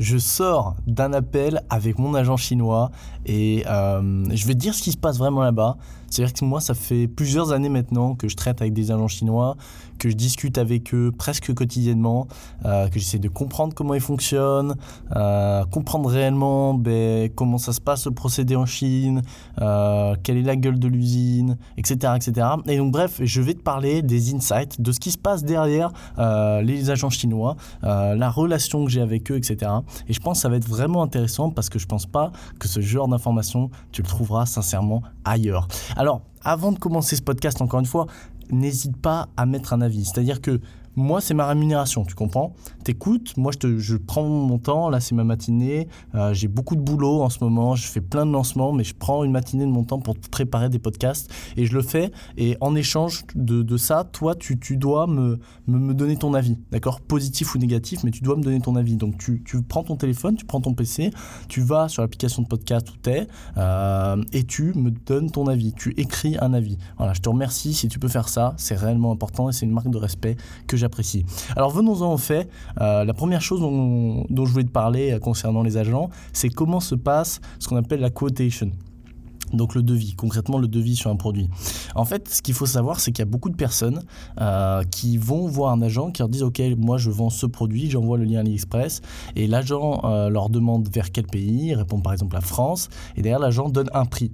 je sors d'un appel avec mon agent chinois et euh, je vais te dire ce qui se passe vraiment là-bas. C'est-à-dire que moi, ça fait plusieurs années maintenant que je traite avec des agents chinois, que je discute avec eux presque quotidiennement, euh, que j'essaie de comprendre comment ils fonctionnent, euh, comprendre réellement ben, comment ça se passe le procédé en Chine, euh, quelle est la gueule de l'usine, etc., etc. Et donc bref, je vais te parler des insights, de ce qui se passe derrière les agents chinois, la relation que j'ai avec eux, etc. Et je pense que ça va être vraiment intéressant parce que je pense pas que ce genre d'informations, tu le trouveras sincèrement ailleurs. Alors, avant de commencer ce podcast, encore une fois, n'hésite pas à mettre un avis. C'est-à-dire que moi, c'est ma rémunération, tu comprends? T'écoutes, moi, je, te, je prends mon temps, là, c'est ma matinée, euh, j'ai beaucoup de boulot en ce moment, je fais plein de lancements, mais je prends une matinée de mon temps pour préparer des podcasts, et je le fais, et en échange de, de ça, toi, tu, tu dois me, me, donner ton avis, d'accord? Positif ou négatif, mais tu dois me donner ton avis. Donc, tu, tu prends ton téléphone, tu prends ton PC, tu vas sur l'application de podcast où t'es, euh, et tu me donnes ton avis, tu écris un avis. Voilà, je te remercie si tu peux faire ça, c'est réellement important, et c'est une marque de respect que j'apprécie. Alors venons-en au fait. Euh, la première chose dont, je voulais te parler euh, concernant les agents, c'est comment se passe ce qu'on appelle la quotation. Donc le devis, concrètement le devis sur un produit. En fait, ce qu'il faut savoir, c'est qu'il y a beaucoup de personnes euh, qui vont voir un agent qui leur disent Ok, moi je vends ce produit, j'envoie le lien AliExpress, et l'agent euh, leur demande vers quel pays, ils répondent par exemple la France, et derrière l'agent donne un prix.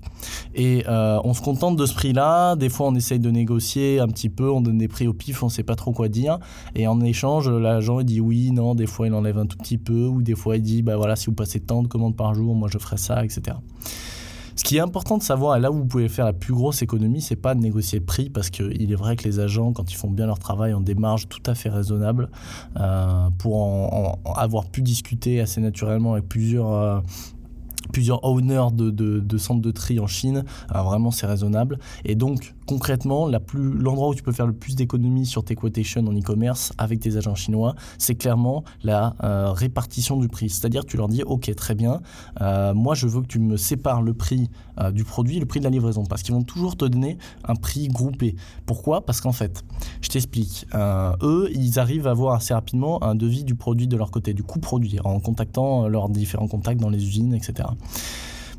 Et euh, on se contente de ce prix-là, des fois on essaye de négocier un petit peu, on donne des prix au pif, on ne sait pas trop quoi dire, et en échange, l'agent dit oui, non, des fois il enlève un tout petit peu, ou des fois il dit bah voilà, si vous passez tant de commandes par jour, moi je ferai ça, etc. Ce qui est important de savoir, et là où vous pouvez faire la plus grosse économie, c'est pas de négocier le prix, parce qu'il est vrai que les agents, quand ils font bien leur travail, ont des marges tout à fait raisonnables euh, pour en, avoir pu discuter assez naturellement avec plusieurs euh, plusieurs owners de, de, centres de tri en Chine. vraiment, c'est raisonnable. Et donc, concrètement, l'endroit où tu peux faire le plus d'économies sur tes quotations en e-commerce avec tes agents chinois, c'est clairement la euh, répartition du prix. C'est-à-dire, tu leur dis, OK, très bien, euh, moi, je veux que tu me sépares le prix euh, du produit et le prix de la livraison. Parce qu'ils vont toujours te donner un prix groupé. Pourquoi? Parce qu'en fait, je t'explique. eux, ils arrivent à avoir assez rapidement un devis du produit de leur côté, du coût produit, en contactant leurs différents contacts dans les usines, etc.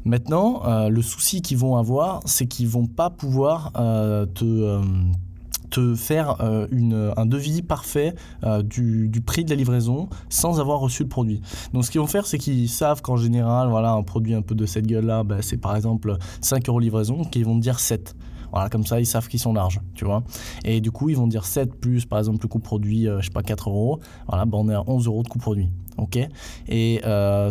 Maintenant, euh, le souci qu'ils vont avoir, c'est qu'ils vont pas pouvoir euh, te euh, te faire un devis parfait du, prix de la livraison sans avoir reçu le produit. Donc ce qu'ils vont faire, c'est qu'ils savent qu'en général, voilà, un produit un peu de cette gueule-là, ben, c'est par exemple 5 euros livraison, qu'ils vont dire 7. Voilà, comme ça, ils savent qu'ils sont larges, tu vois. Et du coup, ils vont dire 7 plus, par exemple, le coût produit, je sais pas, 4 euros. Voilà, ben, on est à 11 euros de coût produit. OK Et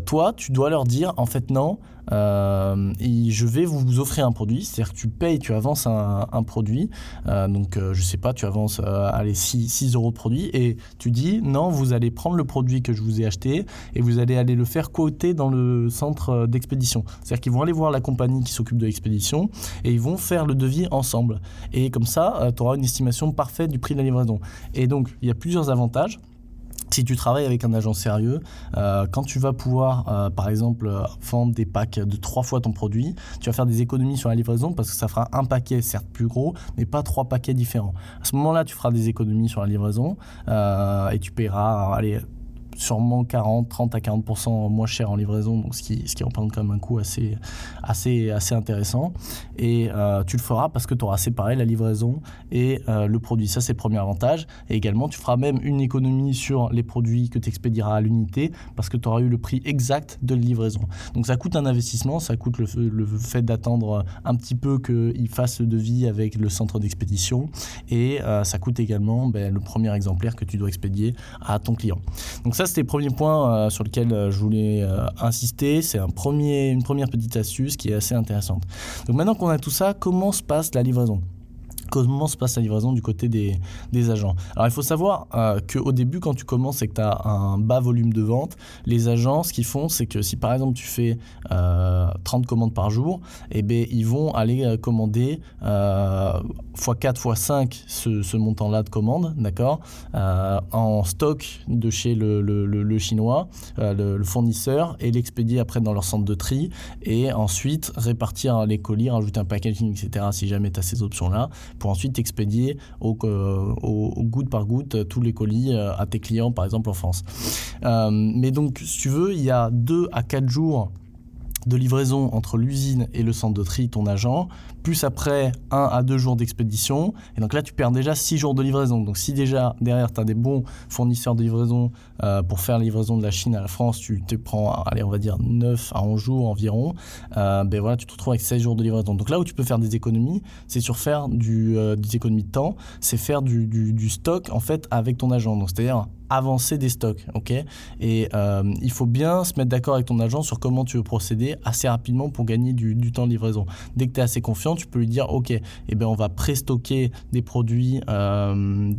toi, tu dois leur dire, en fait, non, euh, et je vais vous offrir un produit, c'est-à-dire que tu payes, tu avances un, produit, euh, donc euh, je sais pas, tu avances allez, 6, 6, euros de produit et tu dis non, vous allez prendre le produit que je vous ai acheté et vous allez aller le faire coter dans le centre d'expédition. C'est-à-dire qu'ils vont aller voir la compagnie qui s'occupe de l'expédition et ils vont faire le devis ensemble. Et comme ça, tu auras une estimation parfaite du prix de la livraison. Et donc, il y a plusieurs avantages si tu travailles avec un agent sérieux, euh, quand tu vas pouvoir, euh, par exemple, vendre des packs de trois fois ton produit, tu vas faire des économies sur la livraison parce que ça fera un paquet, certes plus gros, mais pas trois paquets différents. À ce moment-là, tu feras des économies sur la livraison euh, et tu paieras, sûrement 40, 30 à 40% moins cher en livraison, donc ce qui, ce qui représente quand même un coût assez, assez, assez intéressant. Et euh, tu le feras parce que tu auras séparé la livraison et euh, le produit. Ça, c'est le premier avantage. Et également, tu feras même une économie sur les produits que tu expédieras à l'unité parce que tu auras eu le prix exact de livraison. Donc ça coûte un investissement, ça coûte le, le fait d'attendre un petit peu qu'il fasse le devis avec le centre d'expédition et euh, ça coûte également ben, le premier exemplaire que tu dois expédier à ton client. Donc ça, c'était le premier point euh, sur lequel euh, je voulais euh, insister. C'est une première petite astuce qui est assez intéressante. Donc maintenant qu'on a tout ça, comment se passe la livraison? Comment se passe la livraison du côté des, agents. Alors il faut savoir euh, qu'au début, quand tu commences et que tu as un bas volume de vente, les agents, ce qu'ils font, c'est que si par exemple tu fais 30 euh, commandes par jour, eh bien, ils vont aller euh, commander x4, x5 ce, montant-là de commandes, d'accord, en stock de chez le, le, le, chinois, le, fournisseur, et l'expédier après dans leur centre de tri, et ensuite répartir les colis, rajouter un packaging, etc. si jamais tu as ces options-là pour ensuite expédier au, au, goutte par goutte tous les colis à tes clients, par exemple en France. mais donc, si tu veux, il y a deux à quatre jours de livraison entre l'usine et le centre de tri, ton agent, plus après un à deux jours d'expédition. Et donc là, tu perds déjà six jours de livraison. Donc si déjà derrière, tu as des bons fournisseurs de livraison euh, pour faire la livraison de la Chine à la France, tu te prends, allez, on va dire 9 à 11 jours environ, euh, ben voilà, tu te retrouves avec 16 jours de livraison. Donc là où tu peux faire des économies, c'est sur faire du, euh, des économies de temps, c'est faire du, du, stock en fait avec ton agent. Donc c'est-à-dire avancer des stocks, ok? Et il faut bien se mettre d'accord avec ton agent sur comment tu veux procéder assez rapidement pour gagner du, du temps de livraison. Dès que tu es assez confiant, tu peux lui dire ok, eh ben on va préstocker des produits, euh,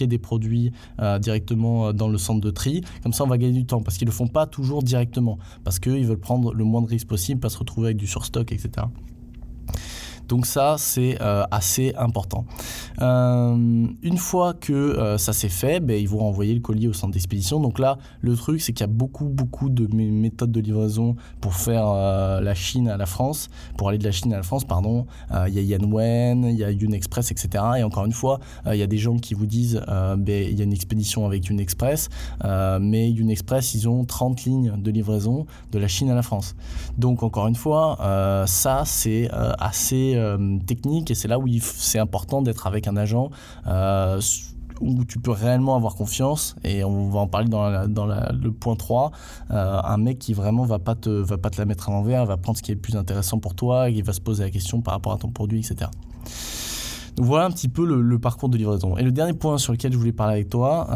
des produits euh, directement euh, dans le centre de tri. Comme ça, on va gagner du temps parce qu'ils le font pas toujours directement parce qu'ils veulent prendre le moins de risques possible, pas se retrouver avec du surstock, etc. Donc ça, c'est euh, assez important. Euh, une fois que euh, ça s'est fait, ben, ils vont envoyer le colis au centre d'expédition. Donc là, le truc, c'est qu'il y a beaucoup, beaucoup de méthodes de livraison pour faire la Chine à la France, pour aller de la Chine à la France, pardon. Il y a Yanwen, il y a Express, etc. Et encore une fois, il y a des gens qui vous disent, ben, il y a une expédition avec Express, mais Express, ils ont 30 lignes de livraison de la Chine à la France. Donc encore une fois, ça, c'est assez euh, technique et c'est là où c'est important d'être avec un agent euh, où tu peux réellement avoir confiance et on va en parler dans, dans le point 3 euh, un mec qui vraiment va pas te va pas te la mettre à l'envers va prendre ce qui est le plus intéressant pour toi et il va se poser la question par rapport à ton produit etc donc voilà un petit peu le, parcours de livraison. Et le dernier point sur lequel je voulais parler avec toi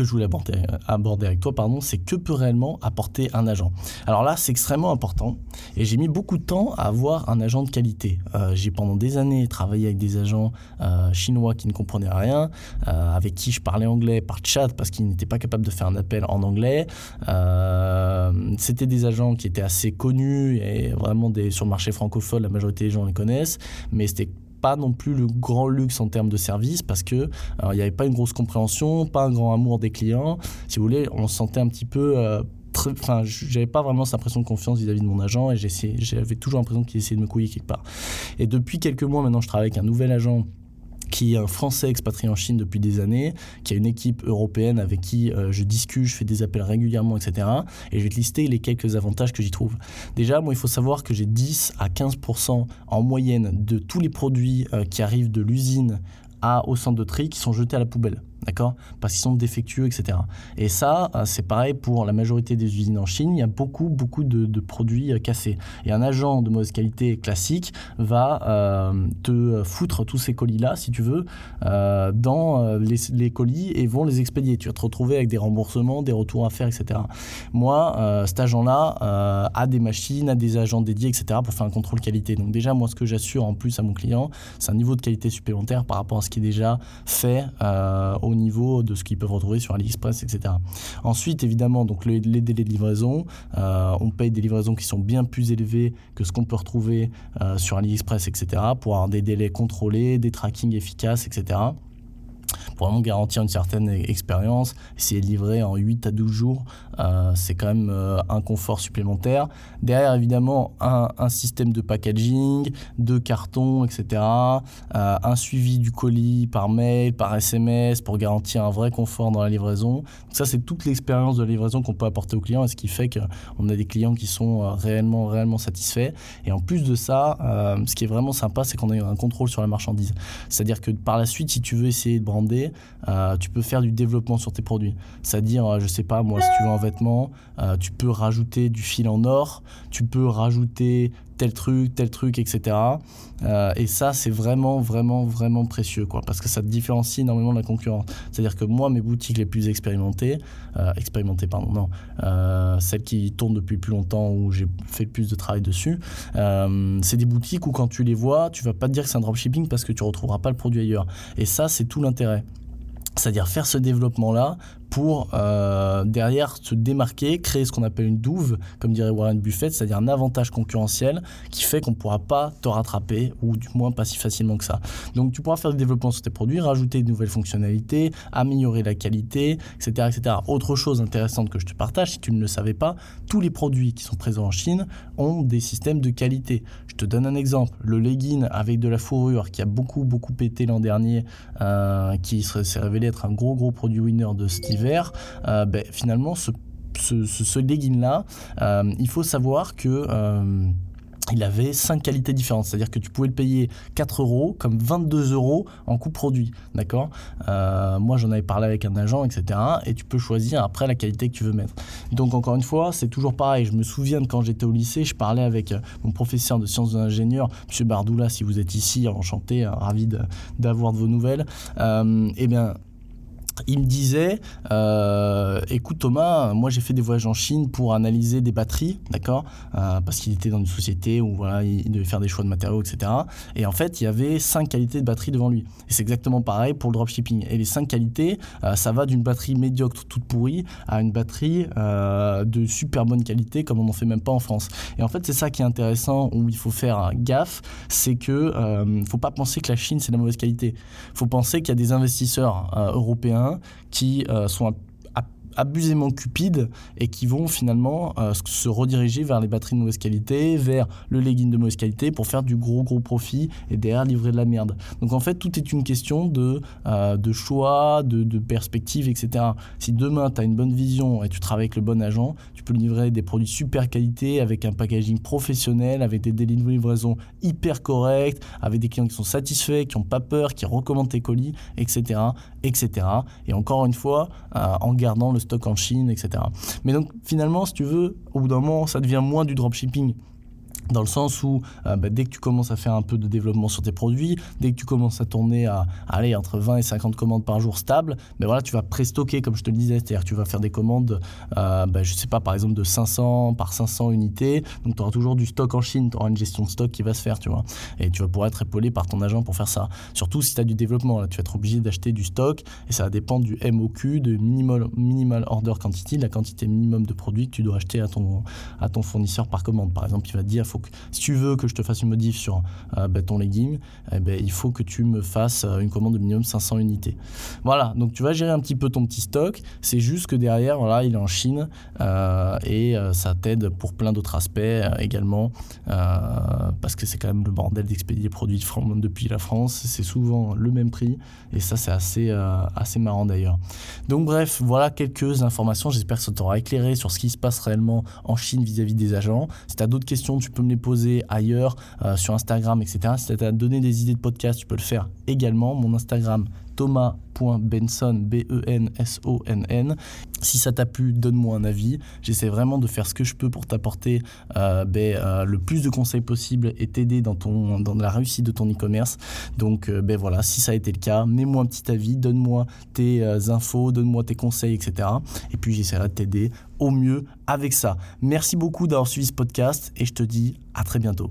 que je voulais aborder, avec toi, pardon, c'est que peut réellement apporter un agent? Alors là, c'est extrêmement important et j'ai mis beaucoup de temps à avoir un agent de qualité. Euh, j'ai pendant des années travaillé avec des agents euh, chinois qui ne comprenaient rien, euh, avec qui je parlais anglais par chat parce qu'ils n'étaient pas capables de faire un appel en anglais. C'était des agents qui étaient assez connus et vraiment des, sur le marché francophone, la majorité des gens les connaissent, mais c'était pas non plus le grand luxe en termes de service parce que il n'y avait pas une grosse compréhension, pas un grand amour des clients. Si vous voulez, on se sentait un petit peu euh, enfin j'avais pas vraiment cette impression de confiance vis-à-vis de mon agent et j'avais toujours l'impression qu'il essayait de me couiller quelque part et depuis quelques mois maintenant je travaille avec un nouvel agent qui est un Français expatrié en Chine depuis des années, qui a une équipe européenne avec qui euh, je discute, je fais des appels régulièrement, etc. Et je vais te lister les quelques avantages que j'y trouve. Déjà, moi, il faut savoir que j'ai 10 à 15% en moyenne de tous les produits euh, qui arrivent de l'usine à, au centre de tri qui sont jetés à la poubelle d'accord? Parce qu'ils sont défectueux, etc. Et ça, euh, c'est pareil pour la majorité des usines en Chine. Il y a beaucoup, beaucoup de, produits euh, cassés. Et un agent de mauvaise qualité classique va euh, te foutre tous ces colis-là, si tu veux, dans les, colis et vont les expédier. Tu vas te retrouver avec des remboursements, des retours à faire, etc. Moi, cet agent-là a des machines, a des agents dédiés, etc. pour faire un contrôle qualité. Donc déjà, moi, ce que j'assure en plus à mon client, c'est un niveau de qualité supplémentaire par rapport à ce qui est déjà fait au au niveau de ce qu'ils peuvent retrouver sur AliExpress, etc. Ensuite, évidemment, donc les, délais de livraison, euh, on paye des livraisons qui sont bien plus élevées que ce qu'on peut retrouver euh, sur AliExpress, etc. pour avoir des délais contrôlés, des trackings efficaces, etc vraiment garantir une certaine expérience. Essayer de livrer en 8 à 12 jours, euh, c'est quand même euh, un confort supplémentaire. Derrière, évidemment, un, un, système de packaging, de cartons, etc. Euh, un suivi du colis par mail, par SMS pour garantir un vrai confort dans la livraison. Donc ça, c'est toute l'expérience de livraison qu'on peut apporter aux clients et ce qui fait qu'on a des clients qui sont réellement, réellement satisfaits. Et en plus de ça, ce qui est vraiment sympa, c'est qu'on a un contrôle sur la marchandise. C'est-à-dire que par la suite, si tu veux essayer de brander, euh, tu peux faire du développement sur tes produits. C'est-à-dire, euh, je sais pas, moi, si tu veux un vêtement, euh, tu peux rajouter du fil en or, tu peux rajouter tel truc, tel truc, etc. et ça, c'est vraiment, vraiment, vraiment précieux, quoi, parce que ça te différencie énormément de la concurrence. C'est-à-dire que moi, mes boutiques les plus expérimentées, expérimentées, pardon, non, celles qui tournent depuis plus longtemps, où j'ai fait plus de travail dessus, c'est des boutiques où quand tu les vois, tu vas pas te dire que c'est un dropshipping parce que tu retrouveras pas le produit ailleurs. Et ça, c'est tout l'intérêt. C'est-à-dire faire ce développement-là pour euh, derrière se démarquer, créer ce qu'on appelle une douve, comme dirait Warren Buffett, c'est-à-dire un avantage concurrentiel qui fait qu'on ne pourra pas te rattraper, ou du moins pas si facilement que ça. Donc tu pourras faire du développement sur tes produits, rajouter de nouvelles fonctionnalités, améliorer la qualité, etc. etc. Autre chose intéressante que je te partage, si tu ne le savais pas, tous les produits qui sont présents en Chine ont des systèmes de qualité. Je te donne un exemple, le legging avec de la fourrure qui a beaucoup beaucoup pété l'an dernier, euh, qui s'est révélé être un gros gros produit winner de Steve euh, ben, finalement, ce, ce, legging-là, euh, il faut savoir que euh, il avait 5 qualités différentes. C'est-à-dire que tu pouvais le payer 4 euros comme 22 euros en coût produit. D'accord? Moi, j'en avais parlé avec un agent, etc. Et tu peux choisir après la qualité que tu veux mettre. Donc, encore une fois, c'est toujours pareil. Je me souviens de quand j'étais au lycée, je parlais avec mon professeur de sciences de l'ingénieur, M. Bardoula, si vous êtes ici, enchanté, ravi d'avoir de, vos nouvelles. eh bien, il me disait euh, écoute Thomas moi j'ai fait des voyages en Chine pour analyser des batteries d'accord euh, parce qu'il était dans une société où voilà il devait faire des choix de matériaux etc et en fait il y avait cinq qualités de batterie devant lui. Et c'est exactement pareil pour le dropshipping. Et les cinq qualités euh, ça va d'une batterie médiocre toute pourrie à une batterie de super bonne qualité comme on n'en fait même pas en France. Et en fait c'est ça qui est intéressant où il faut faire gaffe c'est que faut pas penser que la Chine c'est de la mauvaise qualité. Faut penser qu'il y a des investisseurs européens qui euh, sont abusément cupides et qui vont finalement euh, se rediriger vers les batteries de mauvaise qualité, vers le legging de mauvaise qualité pour faire du gros gros profit et derrière livrer de la merde. Donc en fait tout est une question de, euh, de choix, de, de, perspective, etc. Si demain tu as une bonne vision et tu travailles avec le bon agent, tu peux livrer des produits super qualité avec un packaging professionnel, avec des délais de livraison hyper corrects, avec des clients qui sont satisfaits, qui n'ont pas peur, qui recommandent tes colis, etc. etc. Et encore une fois, euh, en gardant le stock en Chine, etc. Mais donc finalement, si tu veux, au bout d'un moment, ça devient moins du dropshipping dans le sens où euh, bah, dès que tu commences à faire un peu de développement sur tes produits, dès que tu commences à tourner à, aller entre 20 et 50 commandes par jour stable, ben voilà, tu vas pré-stocker comme je te le disais, c'est-à-dire tu vas faire des commandes, euh, bah, je sais pas, par exemple de 500 par 500 unités, donc tu auras toujours du stock en Chine, tu auras une gestion de stock qui va se faire, tu vois, et tu vas pouvoir être épaulé par ton agent pour faire ça. Surtout si tu as du développement, là, tu vas être obligé d'acheter du stock et ça va dépendre du MOQ, de minimal, minimal order quantity, la quantité minimum de produits que tu dois acheter à ton, à ton fournisseur par commande. Par exemple, il va te dire, faut si tu veux que je te fasse une modif sur euh, bah, ton legging, eh ben, il faut que tu me fasses euh, une commande de minimum 500 unités. Voilà, donc tu vas gérer un petit peu ton petit stock. C'est juste que derrière, voilà, il est en Chine euh, et ça t'aide pour plein d'autres aspects également parce que c'est quand même le bordel d'expédier des produits depuis la France. C'est souvent le même prix et ça, c'est assez, assez marrant d'ailleurs. Donc, bref, voilà quelques informations. J'espère que ça t'aura éclairé sur ce qui se passe réellement en Chine vis-à-vis -vis des agents. Si tu as d'autres questions, tu peux me poser ailleurs, euh, sur Instagram, etc. Si tu as donné des idées de podcast, tu peux le faire également. Mon Instagram, thomas.benson, B-E-N-S-O-N-N. Si ça t'a plu, donne-moi un avis. J'essaie vraiment de faire ce que je peux pour t'apporter euh, ben, euh, le plus de conseils possible et t'aider dans, dans la réussite de ton e-commerce. Donc ben voilà, si ça a été le cas, mets-moi un petit avis, donne-moi tes infos, donne-moi tes conseils, etc. Et puis j'essaierai de t'aider au mieux avec ça. Merci beaucoup d'avoir suivi ce podcast et je te dis à très bientôt.